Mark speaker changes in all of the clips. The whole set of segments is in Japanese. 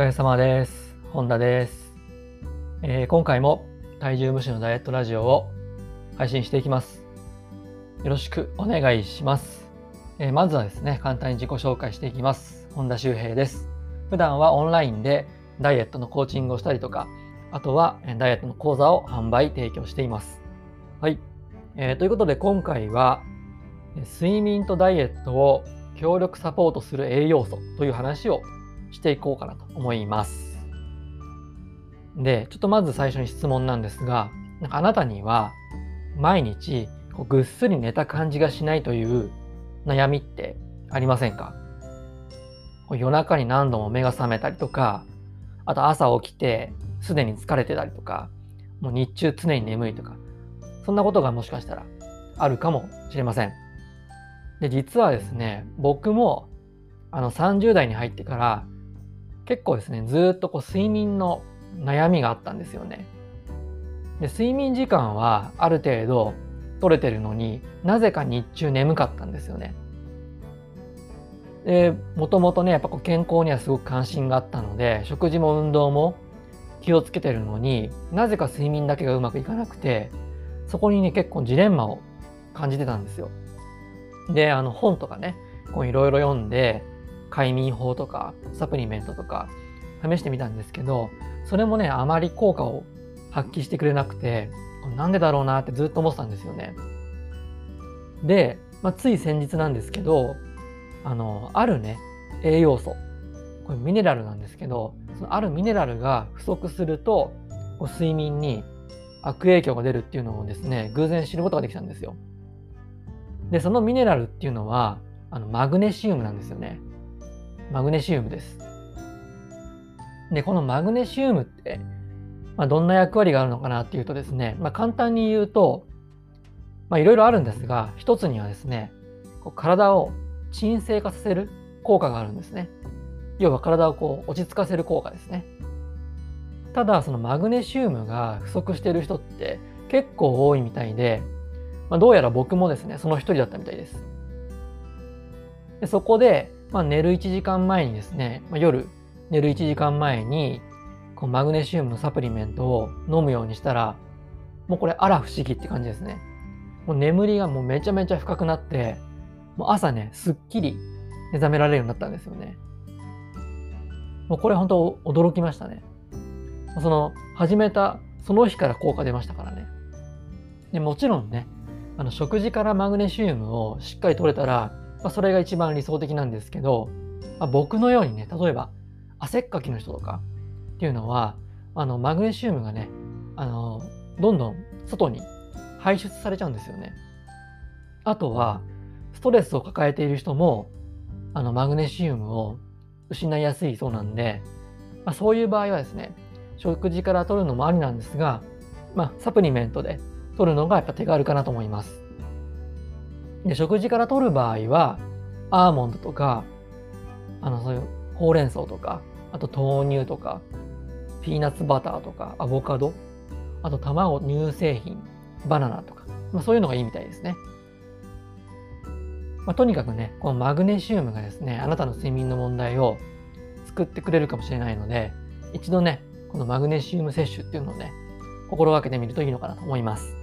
Speaker 1: 疲れ様です。本田です、えー今回も体重無視のダイエットラジオを配信していきます。よろしくお願いします。えーまずはですね、簡単に自己紹介していきます。本田修平です。普段はオンラインでダイエットのコーチングをしたりとか、あとはえダイエットの講座を販売、提供しています。はい。えーということで今回は、え睡眠とダイエットを協力サポートする栄養素という話をしていこうかなと思います。で、ちょっとまず最初に質問なんですが、なんかあなたには毎日こうぐっすり寝た感じがしないという悩みってありませんか？夜中に何度も目が覚めたりとか、あと朝起きてすでに疲れてたりとか、もう日中常に眠いとか、そんなことがもしかしたらあるかもしれません。で、実はですね、僕もあの30代に入ってから結構ですね、ずっとこう睡眠の悩みがあったんですよね。で、睡眠時間はある程度取れてるのになぜか日中眠かったんですよね。で、もともとね、やっぱこう健康にはすごく関心があったので、食事も運動も気をつけてるのになぜか睡眠だけがうまくいかなくて、そこにね、結構ジレンマを感じてたんですよ。で、あの本とかね、いろいろ読んで、快眠法とかサプリメントとか試してみたんですけど、それもね、あまり効果を発揮してくれなくて、なんでだろうなってずっと思ってたんですよね。で、まあ、つい先日なんですけど、あの、あるね、栄養素、これミネラルなんですけど、そのあるミネラルが不足すると、睡眠に悪影響が出るっていうのをですね、偶然知ることができたんですよ。で、そのミネラルっていうのは、あのマグネシウムなんですよね。マグネシウムです。で、このマグネシウムって、まあ、どんな役割があるのかなっていうとですね、まあ、簡単に言うと、まあ、いろいろあるんですが、一つにはですね、こう体を鎮静化させる効果があるんですね。要は体をこう落ち着かせる効果ですね。ただ、そのマグネシウムが不足している人って結構多いみたいで、まあ、どうやら僕もですね、その一人だったみたいです。でそこで、まあ、寝る1時間前にですね、まあ、夜寝る1時間前にこうマグネシウムのサプリメントを飲むようにしたらもうこれあら不思議って感じですね。もう眠りがもうめちゃめちゃ深くなってもう朝ねすっきり目覚められるようになったんですよね。もうこれ本当驚きましたね。その始めたその日から効果出ましたからね。でもちろんねあの食事からマグネシウムをしっかり取れたらまあ、それが一番理想的なんですけど、まあ、僕のようにね例えば汗っかきの人とかっていうのはあのマグネシウムがねあのどんどん外に排出されちゃうんですよね。あとはストレスを抱えている人もあのマグネシウムを失いやすいそうなんで、まあ、そういう場合はですね食事から取るのもありなんですが、まあ、サプリメントで取るのがやっぱ手軽かなと思います。で食事から取る場合はアーモンドとかあのそういうほうれん草とかあと豆乳とかピーナッツバターとかアボカドあと卵乳製品バナナとか、まあ、そういうのがいいみたいですね、まあ、とにかくねこのマグネシウムがですねあなたの睡眠の問題を作ってくれるかもしれないので一度ねこのマグネシウム摂取っていうのをね心がけてみるといいのかなと思います。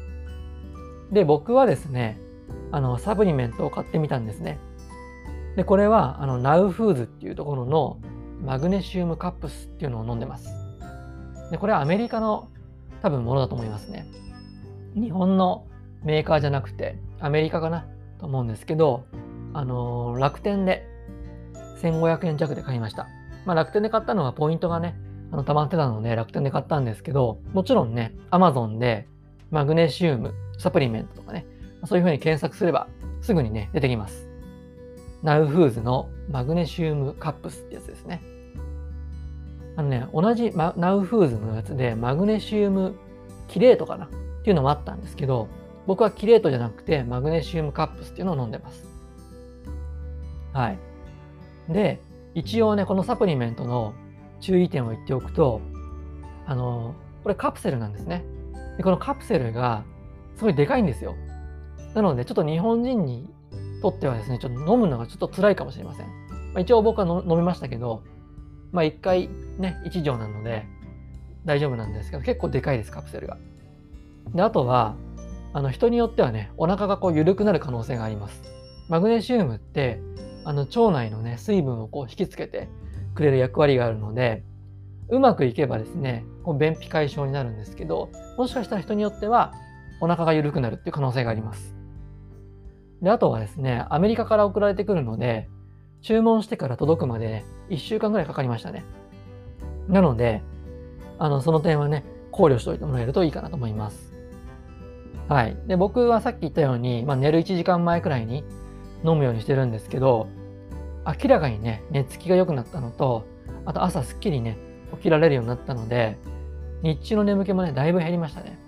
Speaker 1: で僕はですねあのサプリメントを買ってみたんですね。で、これはあのナウフーズっていうところのマグネシウムカップスっていうのを飲んでます。で、これはアメリカの多分ものだと思いますね。日本のメーカーじゃなくてアメリカかな？と思うんですけど、あのー楽天で1500円弱で買いました。まあ楽天で買ったのはポイントがね、あの溜まってたので楽天で買ったんですけど、もちろんね、アマゾンでマグネシウムサプリメントとかね、そういうふうに検索すればすぐにね、出てきます。ナウフーズのマグネシウムカップスってやつですね。あのね、同じナウフーズのやつでマグネシウムキレートかな？っていうのもあったんですけど、僕はキレートじゃなくてマグネシウムカップスっていうのを飲んでます。はい。で、一応ね、このサプリメントの注意点を言っておくと、あの、これカプセルなんですね。で、このカプセルがすごいでかいんですよ。なので、ちょっと日本人にとってはですね、ちょっと飲むのがちょっと辛いかもしれません。まあ、一応僕は飲みましたけど、まあ一回ね、1錠なので大丈夫なんですけど、結構でかいです、カプセルが。で、あとは、あの人によってはね、お腹がこう緩くなる可能性があります。マグネシウムって、あの腸内のね、水分をこう引きつけてくれる役割があるので、うまくいけばですね、こう便秘解消になるんですけど、もしかしたら人によってはお腹が緩くなるっていう可能性があります。で、あとはですね、アメリカから送られてくるので、注文してから届くまでね1週間ぐらいかかりましたね。なので、あの、その点はね、考慮しておいてもらえるといいかなと思います。はい。で、僕はさっき言ったように、まあ、寝る1時間前くらいに飲むようにしてるんですけど、明らかにね、寝つきが良くなったのと、あと朝すっきりね、起きられるようになったので、日中の眠気もね、だいぶ減りましたね。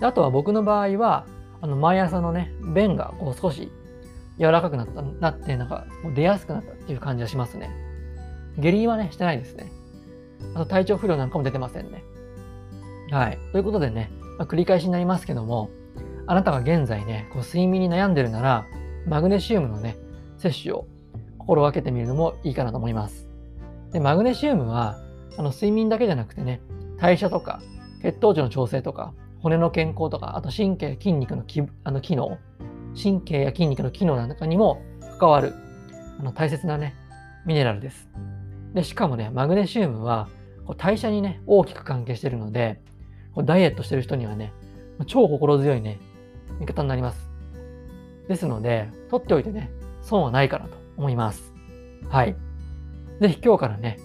Speaker 1: あとは僕の場合は、あの毎朝のね、便がこう少し柔らかくなった、なって、なんかもう出やすくなったっていう感じがしますね。下痢はね、してないですね。あと体調不良なんかも出てませんね。はい。ということでね、まあ、繰り返しになりますけども、あなたが現在ね、こう睡眠に悩んでるなら、マグネシウムのね、摂取を心がけてみるのもいいかなと思います。で、マグネシウムは、あの睡眠だけじゃなくてね、代謝とか、血糖値の調整とか、骨の健康とか、あと神経、筋肉のきあの機能、神経や筋肉の機能なんかにも関わるあの大切なね、ミネラルです。で、しかもね、マグネシウムはこう代謝にね、大きく関係してるので、こうダイエットしてる人にはね、超心強いね、味方になります。ですので、取っておいてね、損はないかなと思います。はい。ぜひ今日からね、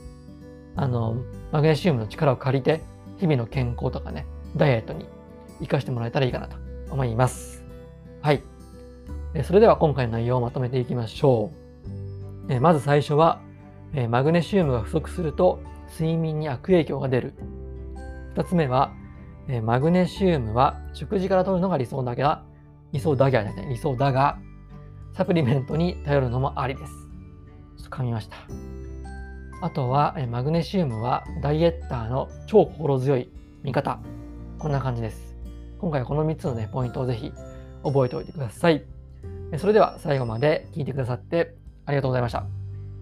Speaker 1: あの、マグネシウムの力を借りて、日々の健康とかね、ダイエットに活かしてもらえたらいいかなと思います。はい。それでは今回の内容をまとめていきましょう。まず最初は、マグネシウムが不足すると睡眠に悪影響が出る。2つ目は、マグネシウムは食事から摂るのが理想だが、理想だが、理想だが、サプリメントに頼るのもありです。ちょっと噛みました。あとは、マグネシウムはダイエッターの超心強い味方。こんな感じです。今回はこの3つのね、ポイントをぜひ覚えておいてください。それでは最後まで聞いてくださってありがとうございました。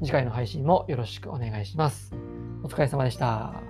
Speaker 1: 次回の配信もよろしくお願いします。お疲れ様でした。